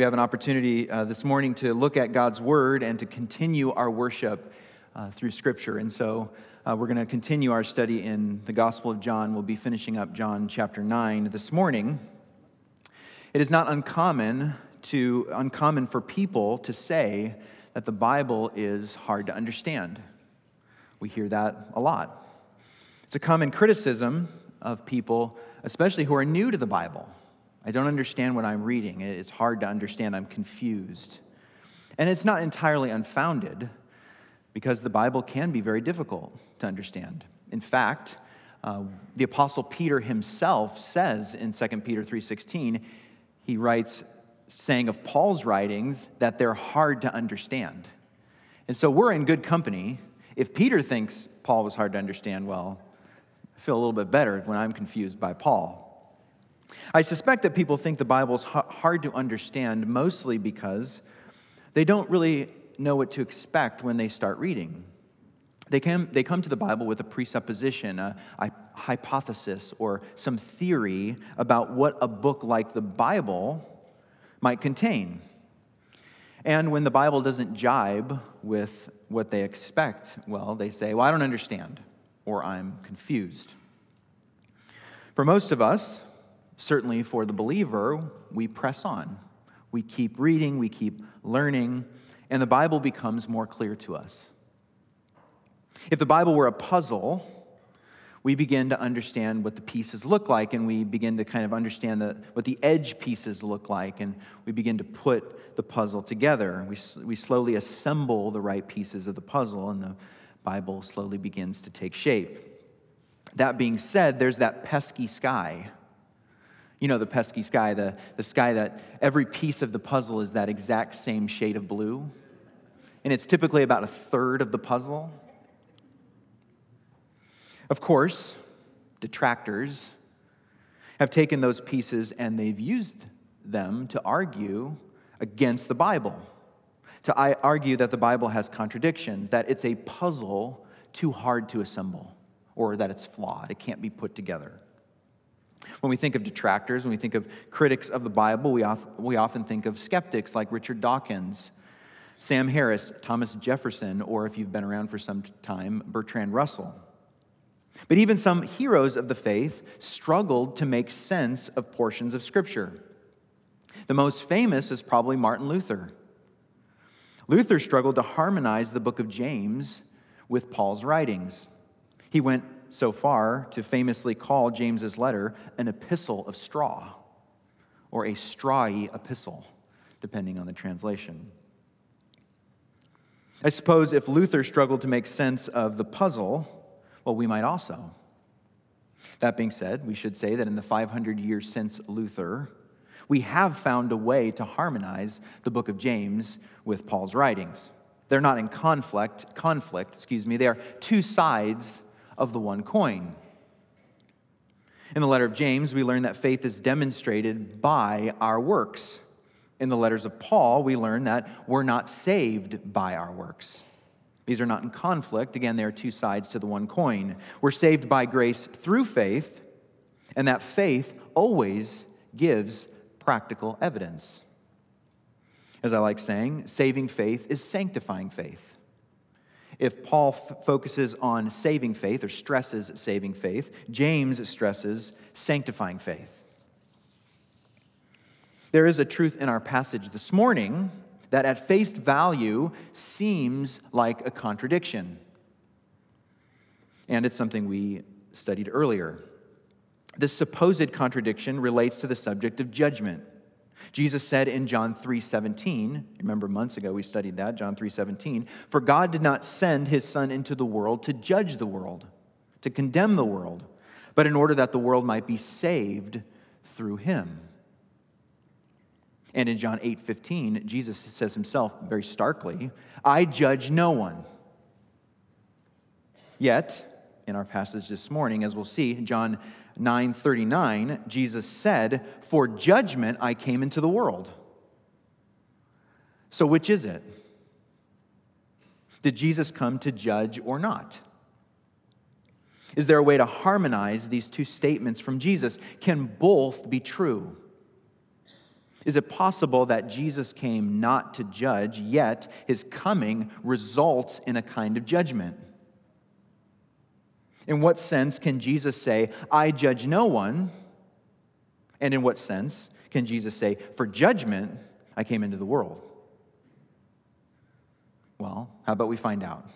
We have an opportunity uh, this morning to look at God's Word and to continue our worship uh, through Scripture. And so uh, we're going to continue our study in the Gospel of John. We'll be finishing up John chapter 9 this morning. It is not uncommon, to, uncommon for people to say that the Bible is hard to understand. We hear that a lot. It's a common criticism of people, especially who are new to the Bible. I don't understand what I'm reading. It's hard to understand. I'm confused. And it's not entirely unfounded because the Bible can be very difficult to understand. In fact, uh, the apostle Peter himself says in 2 Peter 3:16, he writes saying of Paul's writings that they're hard to understand. And so we're in good company. If Peter thinks Paul was hard to understand, well, I feel a little bit better when I'm confused by Paul. I suspect that people think the Bible is hard to understand mostly because they don't really know what to expect when they start reading. They, can, they come to the Bible with a presupposition, a, a hypothesis, or some theory about what a book like the Bible might contain. And when the Bible doesn't jibe with what they expect, well, they say, Well, I don't understand, or I'm confused. For most of us, certainly for the believer, we press on. We keep reading, we keep learning, and the Bible becomes more clear to us. If the Bible were a puzzle, we begin to understand what the pieces look like, and we begin to kind of understand the, what the edge pieces look like, and we begin to put the puzzle together. We, we slowly assemble the right pieces of the puzzle, and the Bible slowly begins to take shape. That being said, there's that pesky sky. You know, the pesky sky, the, the sky that every piece of the puzzle is that exact same shade of blue. And it's typically about a third of the puzzle. Of course, detractors have taken those pieces and they've used them to argue against the Bible, to argue that the Bible has contradictions, that it's a puzzle too hard to assemble, or that it's flawed, it can't be put together. When we think of detractors, when we think of critics of the Bible, we, we often think of skeptics like Richard Dawkins, Sam Harris, Thomas Jefferson, or if you've been around for some time, Bertrand Russell. But even some heroes of the faith struggled to make sense of portions of Scripture. The most famous is probably Martin Luther. Luther struggled to harmonize the book of James with Paul's writings. He went so far to famously call James's letter an epistle of straw, or a strawy epistle, depending on the translation. I suppose if Luther struggled to make sense of the puzzle, well, we might also. That being said, we should say that in the 500 years since Luther, we have found a way to harmonize the book of James with Paul's writings. They're not in conflict, conflict, excuse me, they are two sides of the one coin. In the letter of James, we learn that faith is demonstrated by our works. In the letters of Paul, we learn that we're not saved by our works. These are not in conflict. Again, they are two sides to the one coin. We're saved by grace through faith, and that faith always gives practical evidence. As I like saying, saving faith is sanctifying faith if Paul f- focuses on saving faith or stresses saving faith, James stresses sanctifying faith. There is a truth in our passage this morning that at face value seems like a contradiction. And it's something we studied earlier. This supposed contradiction relates to the subject of judgment. Jesus said in John 3:17, remember months ago we studied that, John 3:17, for God did not send his son into the world to judge the world, to condemn the world, but in order that the world might be saved through him. And in John 8:15, Jesus says himself very starkly, I judge no one. Yet, in our passage this morning, as we'll see, John 9:39, Jesus said, "For judgment I came into the world." So which is it? Did Jesus come to judge or not? Is there a way to harmonize these two statements from Jesus? Can both be true? Is it possible that Jesus came not to judge, yet his coming results in a kind of judgment? In what sense can Jesus say, I judge no one? And in what sense can Jesus say, For judgment I came into the world? Well, how about we find out?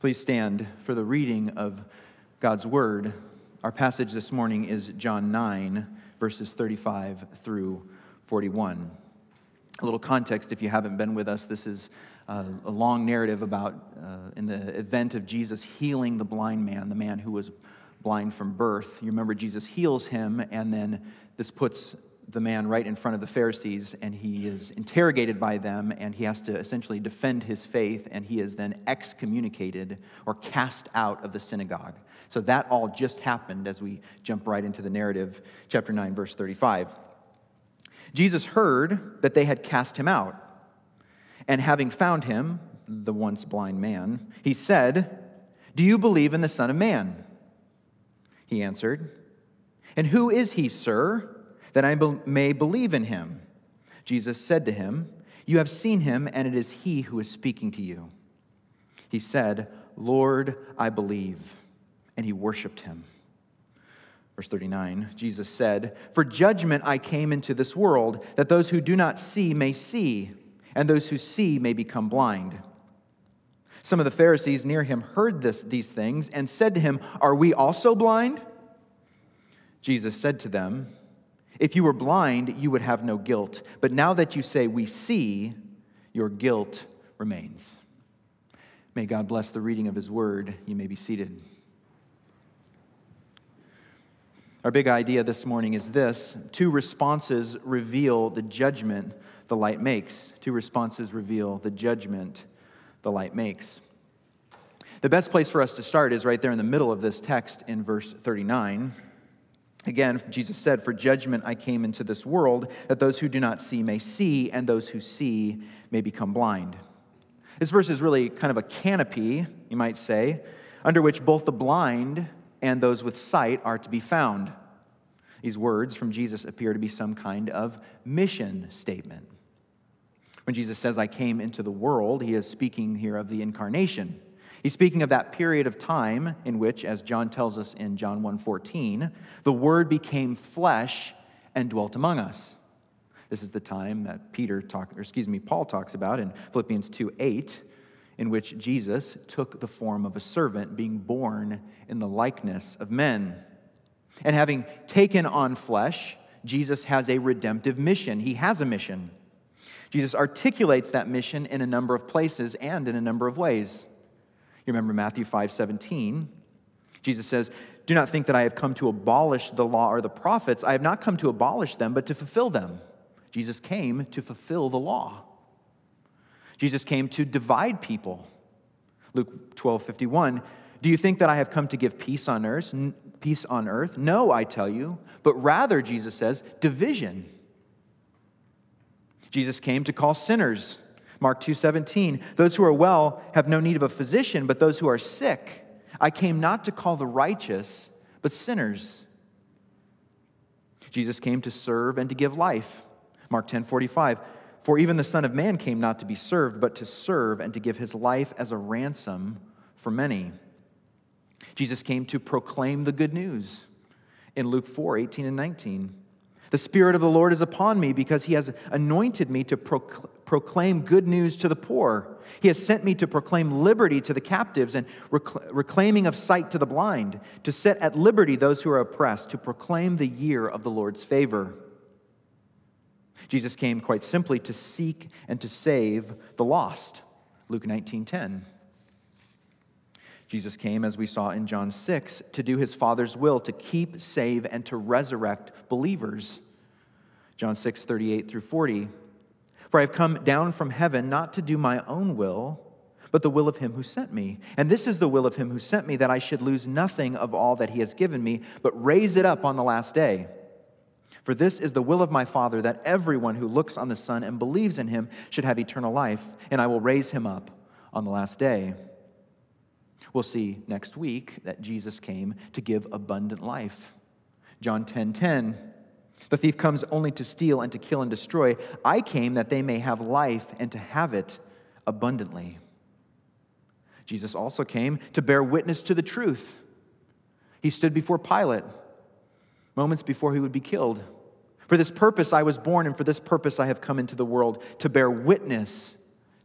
Please stand for the reading of God's word. Our passage this morning is John 9 verses 35 through 41. A little context if you haven't been with us, this is uh, a long narrative about uh, in the event of Jesus healing the blind man, the man who was blind from birth. You remember Jesus heals him, and then this puts the man right in front of the Pharisees, and he is interrogated by them, and he has to essentially defend his faith, and he is then excommunicated or cast out of the synagogue. So that all just happened as we jump right into the narrative, chapter 9, verse 35. Jesus heard that they had cast him out, and having found him, the once blind man, he said, Do you believe in the Son of Man? He answered, And who is he, sir? that I may believe in him. Jesus said to him, You have seen him, and it is he who is speaking to you. He said, Lord, I believe. And he worshiped him. Verse 39, Jesus said, For judgment I came into this world, that those who do not see may see, and those who see may become blind. Some of the Pharisees near him heard this, these things and said to him, Are we also blind? Jesus said to them, if you were blind, you would have no guilt. But now that you say, We see, your guilt remains. May God bless the reading of his word. You may be seated. Our big idea this morning is this two responses reveal the judgment the light makes. Two responses reveal the judgment the light makes. The best place for us to start is right there in the middle of this text in verse 39. Again, Jesus said, For judgment I came into this world, that those who do not see may see, and those who see may become blind. This verse is really kind of a canopy, you might say, under which both the blind and those with sight are to be found. These words from Jesus appear to be some kind of mission statement. When Jesus says, I came into the world, he is speaking here of the incarnation. He's speaking of that period of time in which, as John tells us in John 1:14, the Word became flesh and dwelt among us. This is the time that Peter talk, or excuse me, Paul talks about in Philippians 2:8, in which Jesus took the form of a servant, being born in the likeness of men. And having taken on flesh, Jesus has a redemptive mission. He has a mission. Jesus articulates that mission in a number of places and in a number of ways. You remember Matthew 5 17. Jesus says, Do not think that I have come to abolish the law or the prophets. I have not come to abolish them, but to fulfill them. Jesus came to fulfill the law. Jesus came to divide people. Luke 12 51. Do you think that I have come to give peace on earth? Peace on earth? No, I tell you, but rather, Jesus says, division. Jesus came to call sinners. Mark 2:17 Those who are well have no need of a physician but those who are sick. I came not to call the righteous but sinners. Jesus came to serve and to give life. Mark 10:45 For even the son of man came not to be served but to serve and to give his life as a ransom for many. Jesus came to proclaim the good news. In Luke 4:18 and 19 the Spirit of the Lord is upon me because he has anointed me to proclaim good news to the poor. He has sent me to proclaim liberty to the captives and reclaiming of sight to the blind, to set at liberty those who are oppressed, to proclaim the year of the Lord's favor. Jesus came quite simply to seek and to save the lost. Luke 19:10. Jesus came, as we saw in John 6, to do his Father's will, to keep, save, and to resurrect believers. John 6, 38 through 40. For I have come down from heaven not to do my own will, but the will of him who sent me. And this is the will of him who sent me, that I should lose nothing of all that he has given me, but raise it up on the last day. For this is the will of my Father, that everyone who looks on the Son and believes in him should have eternal life, and I will raise him up on the last day. We'll see next week that Jesus came to give abundant life. John 10:10 10, 10, The thief comes only to steal and to kill and destroy. I came that they may have life and to have it abundantly. Jesus also came to bear witness to the truth. He stood before Pilate moments before he would be killed. For this purpose I was born, and for this purpose I have come into the world to bear witness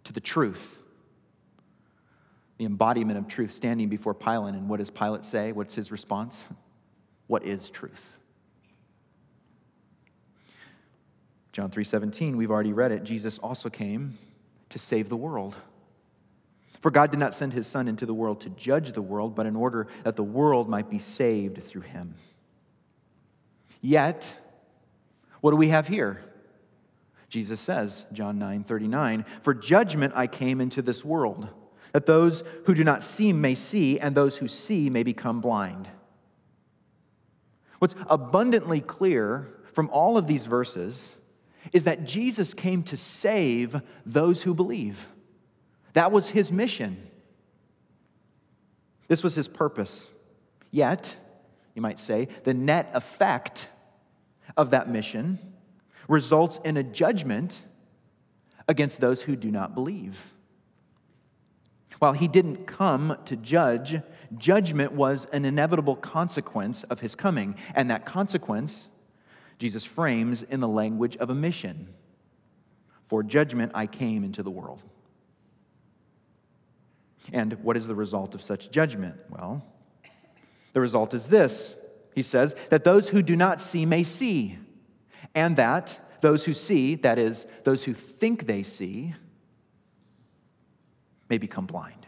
to the truth. The embodiment of truth standing before Pilate. And what does Pilate say? What's his response? What is truth? John 3:17, we've already read it. Jesus also came to save the world. For God did not send his son into the world to judge the world, but in order that the world might be saved through him. Yet, what do we have here? Jesus says, John 9 39, For judgment I came into this world, that those who do not see may see, and those who see may become blind. What's abundantly clear from all of these verses is that Jesus came to save those who believe. That was his mission. This was his purpose. Yet, you might say, the net effect of that mission results in a judgment against those who do not believe. While he didn't come to judge, judgment was an inevitable consequence of his coming. And that consequence Jesus frames in the language of a mission. For judgment I came into the world. And what is the result of such judgment? Well, the result is this he says, that those who do not see may see, and that those who see, that is, those who think they see, may become blind.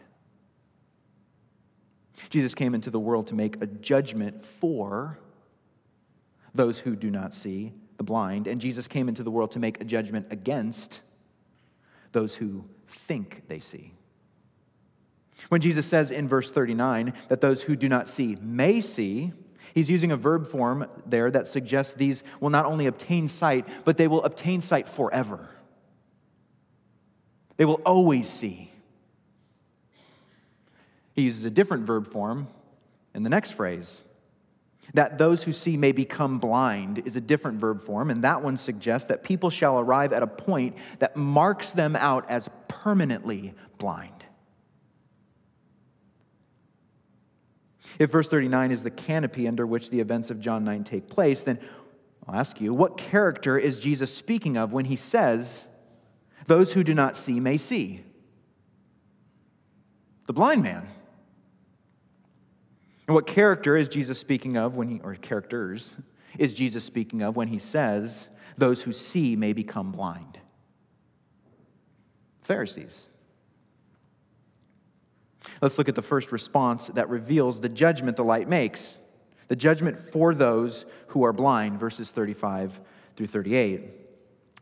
Jesus came into the world to make a judgment for those who do not see, the blind, and Jesus came into the world to make a judgment against those who think they see. When Jesus says in verse 39 that those who do not see may see, he's using a verb form there that suggests these will not only obtain sight, but they will obtain sight forever. They will always see. He uses a different verb form in the next phrase. That those who see may become blind is a different verb form, and that one suggests that people shall arrive at a point that marks them out as permanently blind. If verse 39 is the canopy under which the events of John 9 take place, then I'll ask you, what character is Jesus speaking of when he says, Those who do not see may see? The blind man. And what character is Jesus speaking of when he, or characters, is Jesus speaking of when he says, Those who see may become blind? Pharisees. Let's look at the first response that reveals the judgment the light makes. The judgment for those who are blind, verses 35 through 38.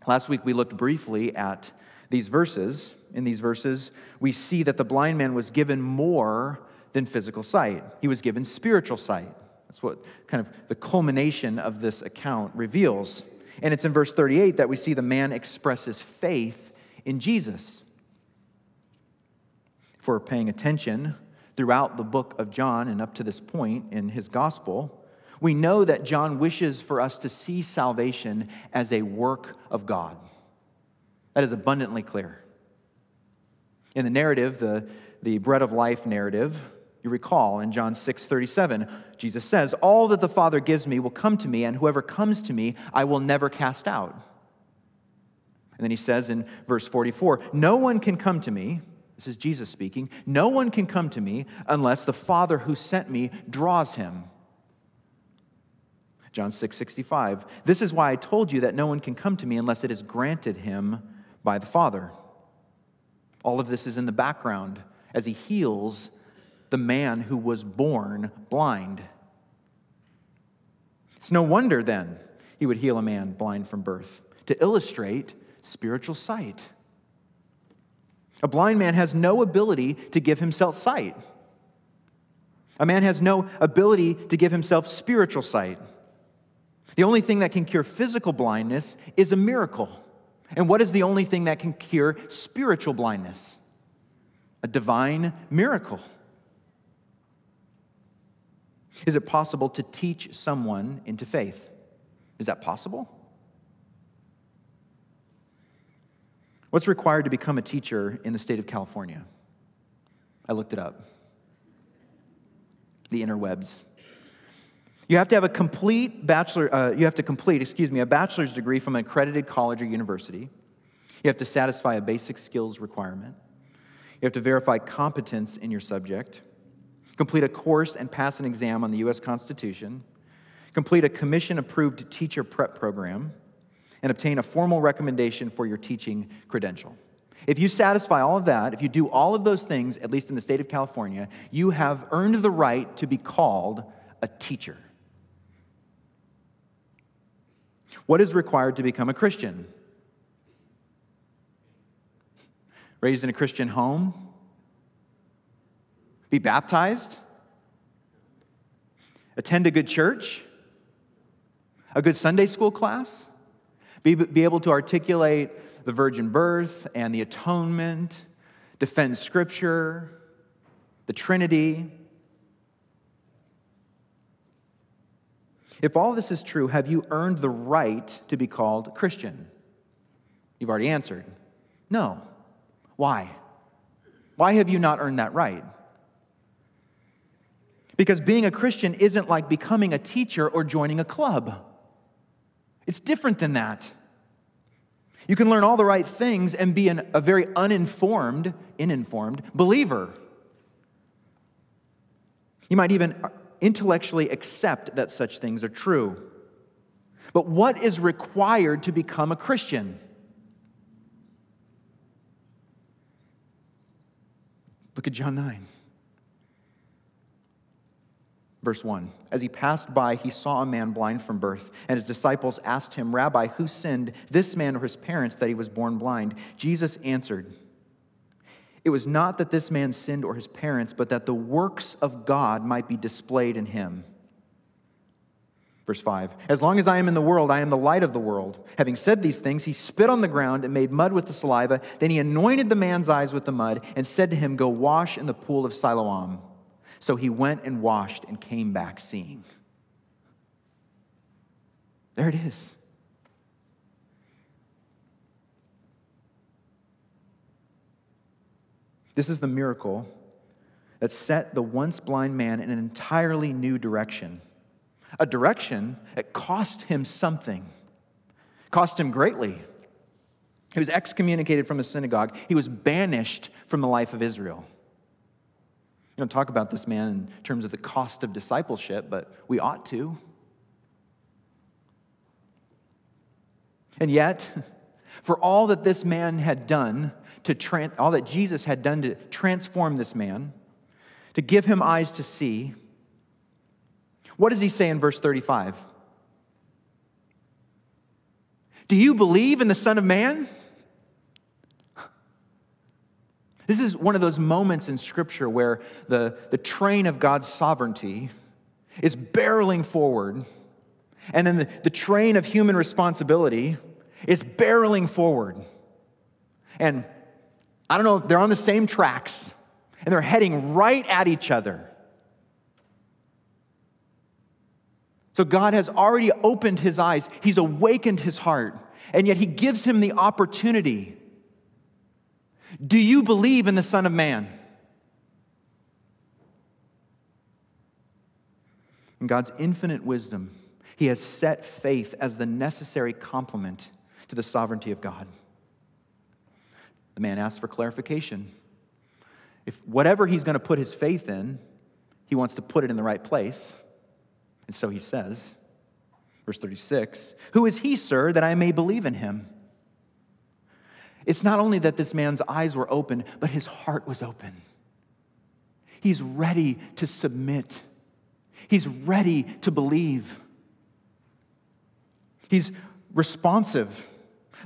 Last week we looked briefly at these verses. In these verses, we see that the blind man was given more than physical sight, he was given spiritual sight. That's what kind of the culmination of this account reveals. And it's in verse 38 that we see the man expresses faith in Jesus for paying attention throughout the book of John and up to this point in his gospel, we know that John wishes for us to see salvation as a work of God. That is abundantly clear. In the narrative, the, the bread of life narrative, you recall in John 6 37, Jesus says, All that the Father gives me will come to me, and whoever comes to me, I will never cast out. And then he says in verse 44, No one can come to me this is Jesus speaking. No one can come to me unless the Father who sent me draws him. John 6 65. This is why I told you that no one can come to me unless it is granted him by the Father. All of this is in the background as he heals the man who was born blind. It's no wonder then he would heal a man blind from birth to illustrate spiritual sight. A blind man has no ability to give himself sight. A man has no ability to give himself spiritual sight. The only thing that can cure physical blindness is a miracle. And what is the only thing that can cure spiritual blindness? A divine miracle. Is it possible to teach someone into faith? Is that possible? What's required to become a teacher in the state of California? I looked it up. The interwebs. You have to have a complete bachelor, uh, you have to complete, excuse me, a bachelor's degree from an accredited college or university. You have to satisfy a basic skills requirement. You have to verify competence in your subject, complete a course and pass an exam on the U.S. Constitution, complete a commission approved teacher prep program, and obtain a formal recommendation for your teaching credential. If you satisfy all of that, if you do all of those things, at least in the state of California, you have earned the right to be called a teacher. What is required to become a Christian? Raised in a Christian home? Be baptized? Attend a good church? A good Sunday school class? Be, be able to articulate the virgin birth and the atonement, defend scripture, the Trinity, If all this is true, have you earned the right to be called Christian? You've already answered. No. Why? Why have you not earned that right? Because being a Christian isn't like becoming a teacher or joining a club. It's different than that. You can learn all the right things and be an, a very uninformed, uninformed believer. You might even intellectually accept that such things are true. But what is required to become a Christian? Look at John 9. Verse 1 As he passed by, he saw a man blind from birth, and his disciples asked him, Rabbi, who sinned, this man or his parents, that he was born blind? Jesus answered, it was not that this man sinned or his parents, but that the works of God might be displayed in him. Verse 5 As long as I am in the world, I am the light of the world. Having said these things, he spit on the ground and made mud with the saliva. Then he anointed the man's eyes with the mud and said to him, Go wash in the pool of Siloam. So he went and washed and came back seeing. There it is. This is the miracle that set the once blind man in an entirely new direction. A direction that cost him something, cost him greatly. He was excommunicated from the synagogue, he was banished from the life of Israel. Don't talk about this man in terms of the cost of discipleship, but we ought to. And yet, for all that this man had done, to all that Jesus had done to transform this man, to give him eyes to see, what does he say in verse 35? Do you believe in the Son of Man? This is one of those moments in Scripture where the, the train of God's sovereignty is barreling forward, and then the, the train of human responsibility is barreling forward. And I don't know, they're on the same tracks and they're heading right at each other. So God has already opened his eyes, he's awakened his heart, and yet he gives him the opportunity. Do you believe in the Son of Man? In God's infinite wisdom, he has set faith as the necessary complement to the sovereignty of God. The man asks for clarification. If whatever he's going to put his faith in, he wants to put it in the right place. And so he says, verse 36, Who is he, sir, that I may believe in him? It's not only that this man's eyes were open, but his heart was open. He's ready to submit, he's ready to believe. He's responsive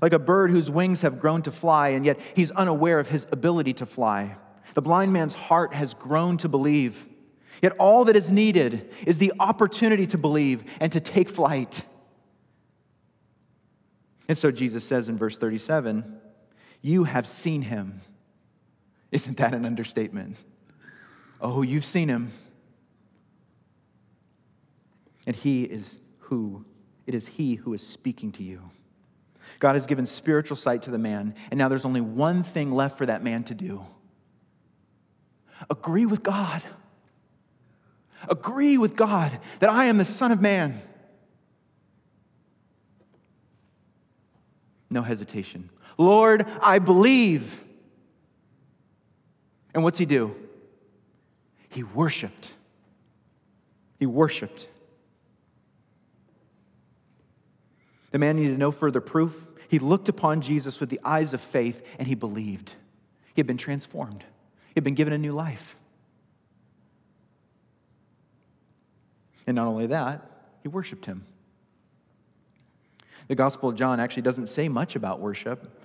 like a bird whose wings have grown to fly, and yet he's unaware of his ability to fly. The blind man's heart has grown to believe. Yet all that is needed is the opportunity to believe and to take flight. And so Jesus says in verse 37 You have seen him. Isn't that an understatement? Oh, you've seen him. And he is who it is He who is speaking to you. God has given spiritual sight to the man, and now there's only one thing left for that man to do agree with God. Agree with God that I am the Son of Man. No hesitation. Lord, I believe. And what's he do? He worshiped. He worshiped. The man needed no further proof. He looked upon Jesus with the eyes of faith and he believed. He had been transformed, he had been given a new life. And not only that, he worshiped him. The Gospel of John actually doesn't say much about worship.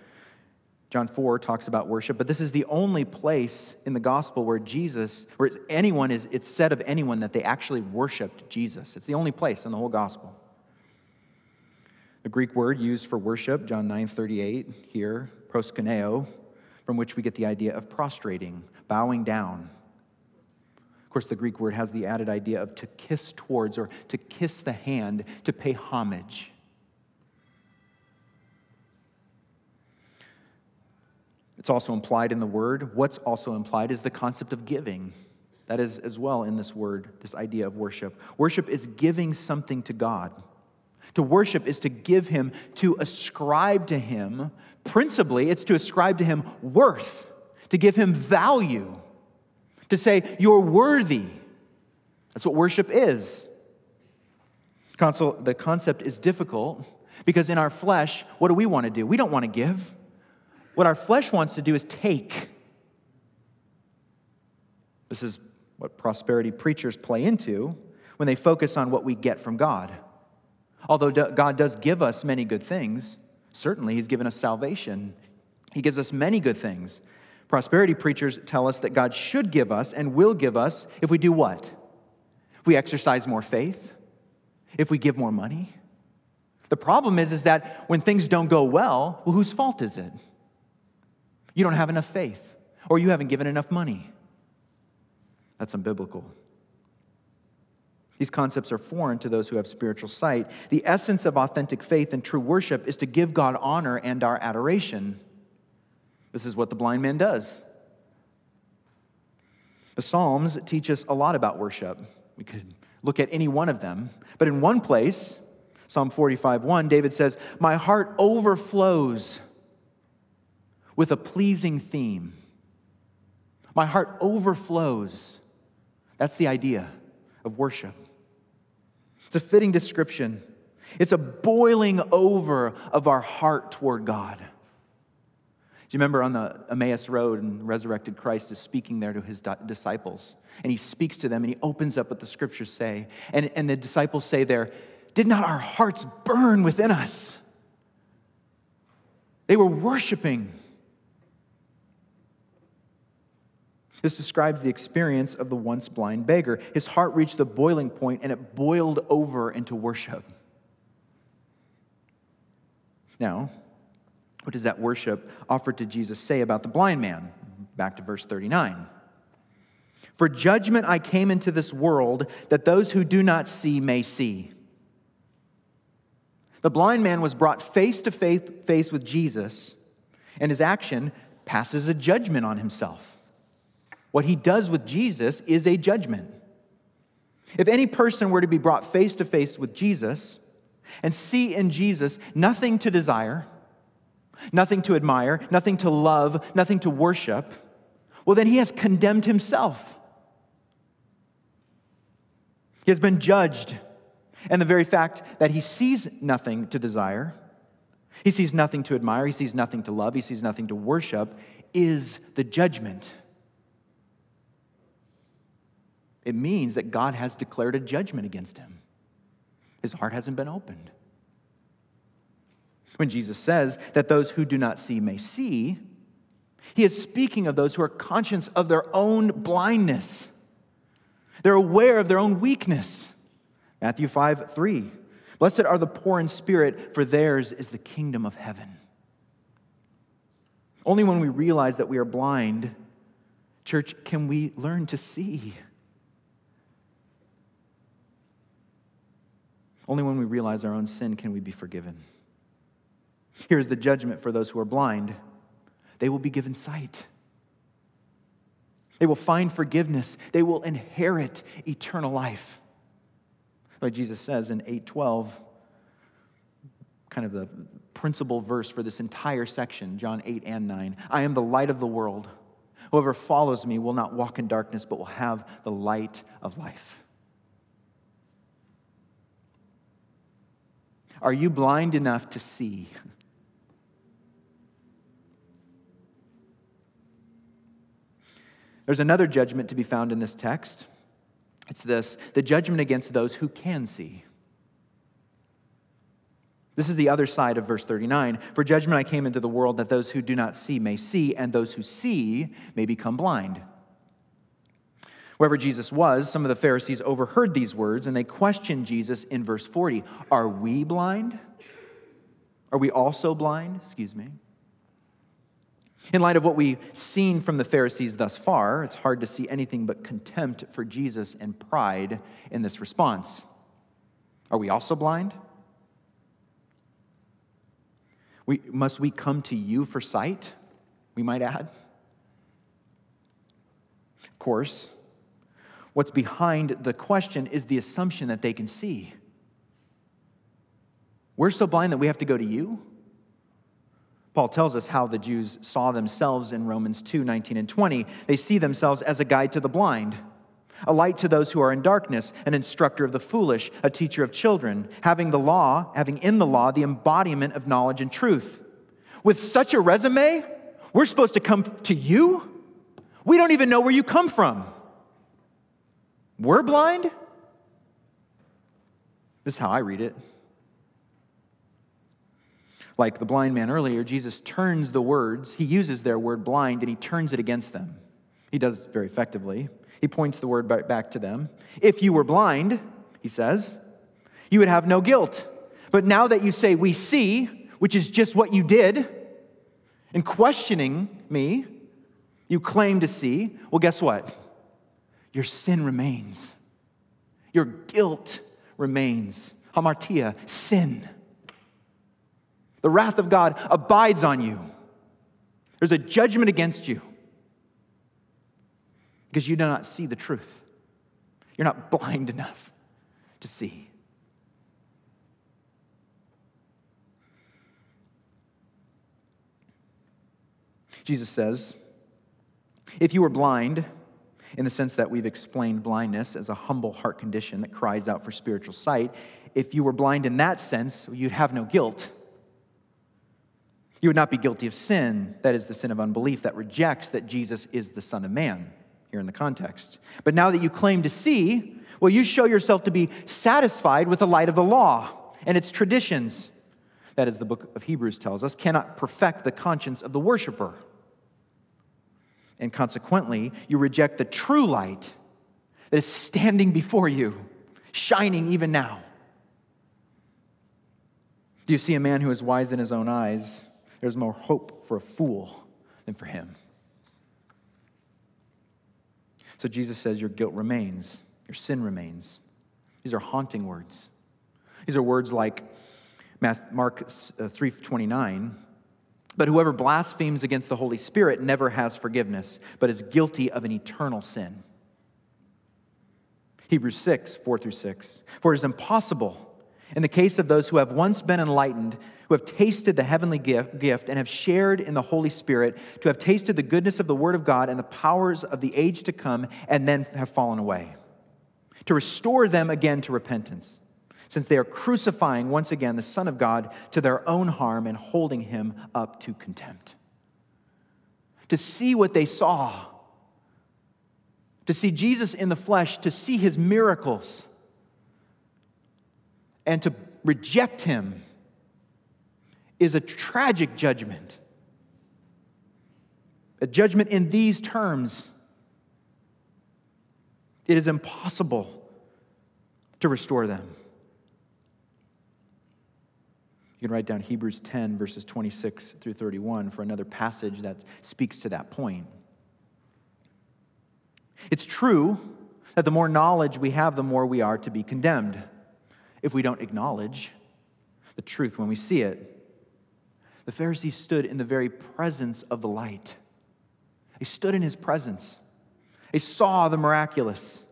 John 4 talks about worship, but this is the only place in the gospel where Jesus, where anyone is, it's said of anyone that they actually worshiped Jesus. It's the only place in the whole gospel. The Greek word used for worship, John 9 38, here, proskuneo, from which we get the idea of prostrating, bowing down. Of course, the Greek word has the added idea of to kiss towards or to kiss the hand, to pay homage. It's also implied in the word. What's also implied is the concept of giving. That is as well in this word, this idea of worship. Worship is giving something to God. To worship is to give Him, to ascribe to Him, principally, it's to ascribe to Him worth, to give Him value, to say, You're worthy. That's what worship is. The concept is difficult because in our flesh, what do we want to do? We don't want to give. What our flesh wants to do is take. This is what prosperity preachers play into when they focus on what we get from God. Although God does give us many good things, certainly He's given us salvation, He gives us many good things. Prosperity preachers tell us that God should give us and will give us if we do what? If we exercise more faith, if we give more money. The problem is, is that when things don't go well, well, whose fault is it? You don't have enough faith, or you haven't given enough money. That's unbiblical. These concepts are foreign to those who have spiritual sight. The essence of authentic faith and true worship is to give God honor and our adoration. This is what the blind man does. The Psalms teach us a lot about worship. We could look at any one of them. But in one place, Psalm 45 1, David says, My heart overflows with a pleasing theme. My heart overflows. That's the idea of worship. It's a fitting description. It's a boiling over of our heart toward God. Do you remember on the Emmaus Road and resurrected Christ is speaking there to his disciples? And he speaks to them and he opens up what the scriptures say. And, and the disciples say there, Did not our hearts burn within us? They were worshiping. This describes the experience of the once blind beggar. His heart reached the boiling point and it boiled over into worship. Now, what does that worship offered to Jesus say about the blind man? Back to verse 39. For judgment I came into this world that those who do not see may see. The blind man was brought face to face with Jesus, and his action passes a judgment on himself. What he does with Jesus is a judgment. If any person were to be brought face to face with Jesus and see in Jesus nothing to desire, nothing to admire, nothing to love, nothing to worship, well, then he has condemned himself. He has been judged. And the very fact that he sees nothing to desire, he sees nothing to admire, he sees nothing to love, he sees nothing to worship, is the judgment. It means that God has declared a judgment against him. His heart hasn't been opened. When Jesus says that those who do not see may see, he is speaking of those who are conscious of their own blindness. They're aware of their own weakness. Matthew 5 3. Blessed are the poor in spirit, for theirs is the kingdom of heaven. Only when we realize that we are blind, church, can we learn to see. Only when we realize our own sin can we be forgiven. Here's the judgment for those who are blind they will be given sight. They will find forgiveness. They will inherit eternal life. Like Jesus says in 812, kind of the principal verse for this entire section, John 8 and 9. I am the light of the world. Whoever follows me will not walk in darkness, but will have the light of life. Are you blind enough to see? There's another judgment to be found in this text. It's this the judgment against those who can see. This is the other side of verse 39. For judgment I came into the world that those who do not see may see, and those who see may become blind. Wherever Jesus was, some of the Pharisees overheard these words and they questioned Jesus in verse 40 Are we blind? Are we also blind? Excuse me. In light of what we've seen from the Pharisees thus far, it's hard to see anything but contempt for Jesus and pride in this response. Are we also blind? We, must we come to you for sight? We might add. Of course, what's behind the question is the assumption that they can see. We're so blind that we have to go to you? Paul tells us how the Jews saw themselves in Romans 2 19 and 20. They see themselves as a guide to the blind, a light to those who are in darkness, an instructor of the foolish, a teacher of children, having the law, having in the law the embodiment of knowledge and truth. With such a resume, we're supposed to come to you? We don't even know where you come from. We're blind? This is how I read it. Like the blind man earlier, Jesus turns the words, he uses their word blind, and he turns it against them. He does it very effectively. He points the word back to them. If you were blind, he says, you would have no guilt. But now that you say, we see, which is just what you did, in questioning me, you claim to see, well, guess what? Your sin remains. Your guilt remains. Hamartia, sin. The wrath of God abides on you. There's a judgment against you because you do not see the truth. You're not blind enough to see. Jesus says, if you were blind, in the sense that we've explained blindness as a humble heart condition that cries out for spiritual sight, if you were blind in that sense, you'd have no guilt. You would not be guilty of sin, that is the sin of unbelief that rejects that Jesus is the Son of Man, here in the context. But now that you claim to see, well, you show yourself to be satisfied with the light of the law and its traditions. that is, the book of Hebrews tells us, cannot perfect the conscience of the worshiper. And consequently, you reject the true light that is standing before you, shining even now. Do you see a man who is wise in his own eyes? There's more hope for a fool than for him. So Jesus says, Your guilt remains, your sin remains. These are haunting words. These are words like Mark uh, 3:29, but whoever blasphemes against the Holy Spirit never has forgiveness, but is guilty of an eternal sin. Hebrews 6, 4 through 6. For it is impossible in the case of those who have once been enlightened who have tasted the heavenly gift and have shared in the Holy Spirit, to have tasted the goodness of the Word of God and the powers of the age to come, and then have fallen away. To restore them again to repentance, since they are crucifying once again the Son of God to their own harm and holding him up to contempt. To see what they saw, to see Jesus in the flesh, to see his miracles, and to reject him is a tragic judgment. A judgment in these terms. It is impossible to restore them. You can write down Hebrews 10, verses 26 through 31 for another passage that speaks to that point. It's true that the more knowledge we have, the more we are to be condemned. if we don't acknowledge the truth when we see it. The Pharisees stood in the very presence of the light. They stood in his presence. They saw the miraculous.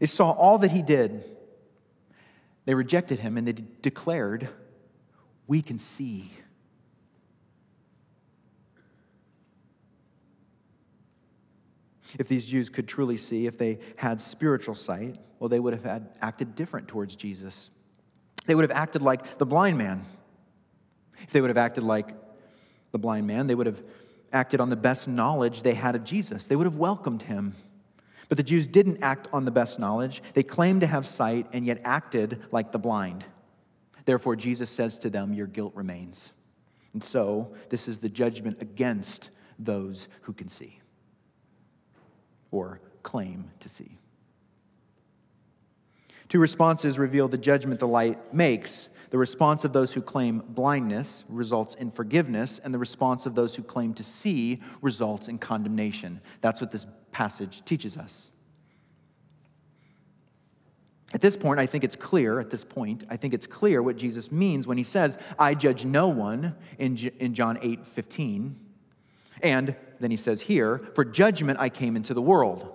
They saw all that he did. They rejected him and they de- declared, We can see. If these Jews could truly see, if they had spiritual sight, well, they would have had, acted different towards Jesus. They would have acted like the blind man. If they would have acted like the blind man, they would have acted on the best knowledge they had of Jesus. They would have welcomed him. But the Jews didn't act on the best knowledge. They claimed to have sight and yet acted like the blind. Therefore, Jesus says to them, Your guilt remains. And so, this is the judgment against those who can see or claim to see. Two responses reveal the judgment the light makes. The response of those who claim blindness results in forgiveness, and the response of those who claim to see results in condemnation. That's what this passage teaches us. At this point, I think it's clear, at this point, I think it's clear what Jesus means when he says, I judge no one in, in John 8 15. And then he says here, For judgment I came into the world.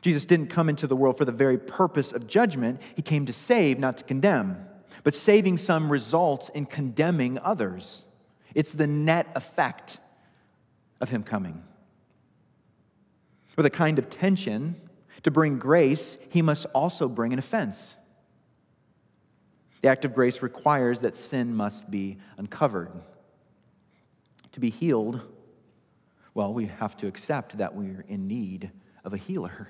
Jesus didn't come into the world for the very purpose of judgment. He came to save, not to condemn. But saving some results in condemning others. It's the net effect of him coming. With a kind of tension, to bring grace, he must also bring an offense. The act of grace requires that sin must be uncovered. To be healed, well, we have to accept that we're in need of a healer.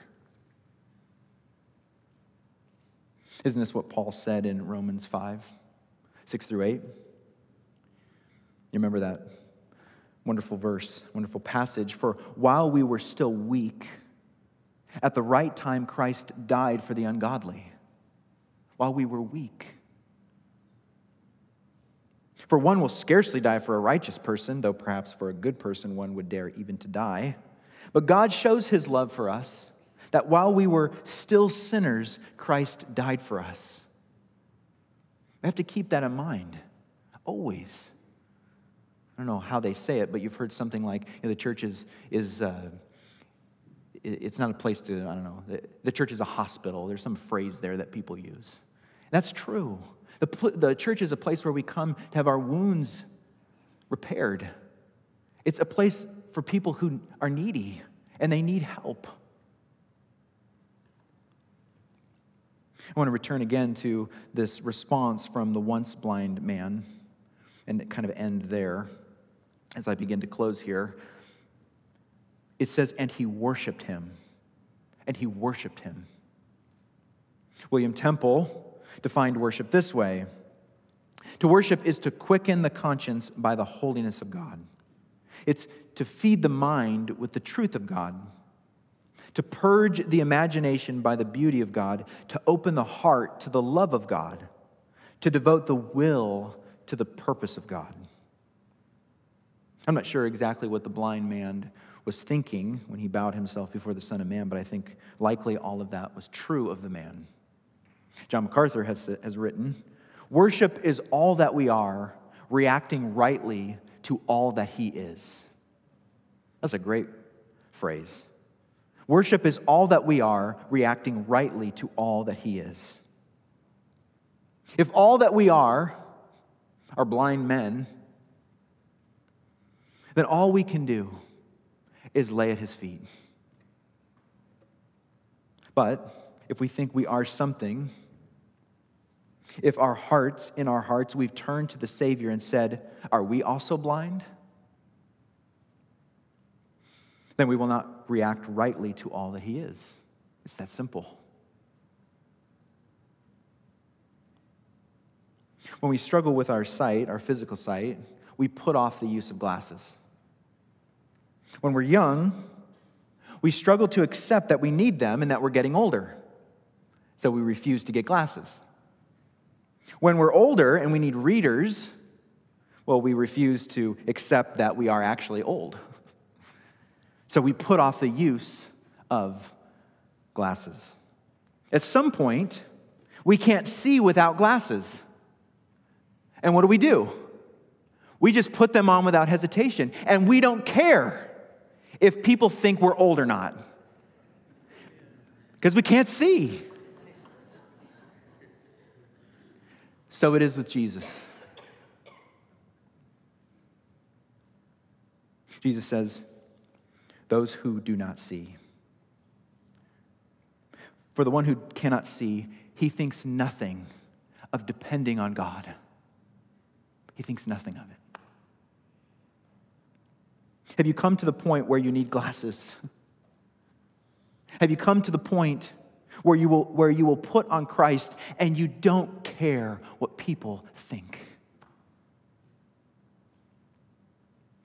Isn't this what Paul said in Romans 5, 6 through 8? You remember that wonderful verse, wonderful passage? For while we were still weak, at the right time, Christ died for the ungodly. While we were weak. For one will scarcely die for a righteous person, though perhaps for a good person one would dare even to die. But God shows his love for us that while we were still sinners, Christ died for us. We have to keep that in mind, always. I don't know how they say it, but you've heard something like you know, the church is, is uh, it's not a place to, I don't know, the, the church is a hospital. There's some phrase there that people use. That's true. The, the church is a place where we come to have our wounds repaired. It's a place for people who are needy and they need help. I want to return again to this response from the once blind man and kind of end there as I begin to close here. It says, and he worshiped him. And he worshiped him. William Temple defined worship this way To worship is to quicken the conscience by the holiness of God, it's to feed the mind with the truth of God to purge the imagination by the beauty of God, to open the heart to the love of God, to devote the will to the purpose of God. I'm not sure exactly what the blind man was thinking when he bowed himself before the Son of Man, but I think likely all of that was true of the man. John MacArthur has, has written Worship is all that we are, reacting rightly to all that he is. That's a great phrase. Worship is all that we are, reacting rightly to all that He is. If all that we are are blind men, then all we can do is lay at His feet. But if we think we are something, if our hearts, in our hearts, we've turned to the Savior and said, Are we also blind? then we will not react rightly to all that He is. It's that simple. When we struggle with our sight, our physical sight, we put off the use of glasses. When we're young, we struggle to accept that we need them and that we're getting older. So we refuse to get glasses. When we're older and we need readers, well, we refuse to accept that we are actually old. So we put off the use of glasses. At some point, We can't see without glasses. And what do we do? We just put them on without hesitation, and we don't care if people think we're old or not because we can't see. So it is with Jesus. Jesus says, Those who do not see. For the one who cannot see, he thinks nothing of depending on God. He thinks nothing of it. Have you come to the point where you need glasses? Have you come to the point where you will, where you will put on Christ and you don't care what people think?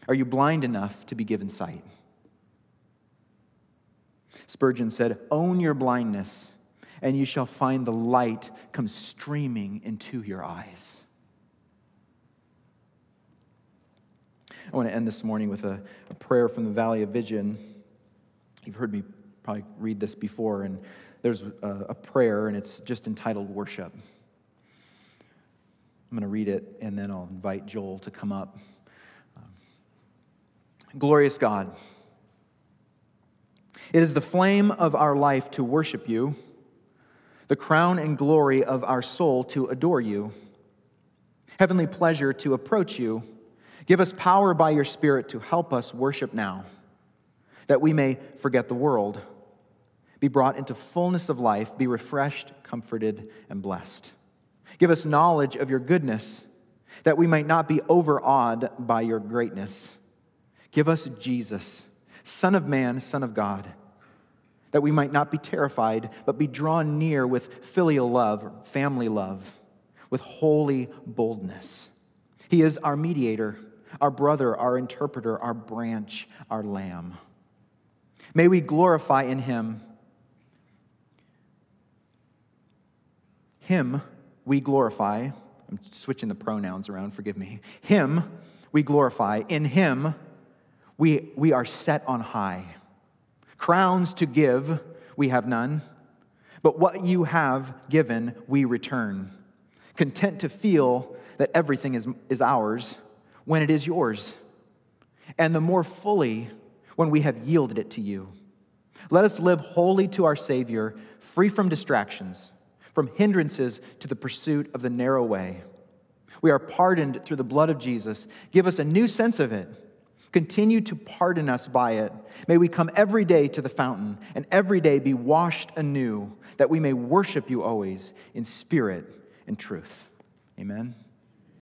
Are you blind enough to be given sight? Spurgeon said, Own your blindness, and you shall find the light come streaming into your eyes. I want to end this morning with a, a prayer from the Valley of Vision. You've heard me probably read this before, and there's a, a prayer, and it's just entitled Worship. I'm going to read it, and then I'll invite Joel to come up. Um, Glorious God, it is the flame of our life to worship you, the crown and glory of our soul to adore you, heavenly pleasure to approach you. Give us power by your Spirit to help us worship now, that we may forget the world, be brought into fullness of life, be refreshed, comforted, and blessed. Give us knowledge of your goodness, that we might not be overawed by your greatness Give us Jesus, Son of Man, Son of God, that we might not be terrified, but be drawn near with filial love, family love, with holy boldness. He is our mediator, our brother, our interpreter, our branch, our lamb. May we glorify in him. Him we glorify. I'm switching the pronouns around, forgive me. Him we glorify. In him we, we are set on high. Crowns to give, we have none. But what you have given, we return. Content to feel that everything is, is ours when it is yours. And the more fully when we have yielded it to you. Let us live wholly to our Savior, free from distractions, from hindrances to the pursuit of the narrow way. We are pardoned through the blood of Jesus. Give us a new sense of it Continue to pardon us by it. May we come every day to the fountain and every day be washed anew, that we may worship you always in spirit and truth. Amen.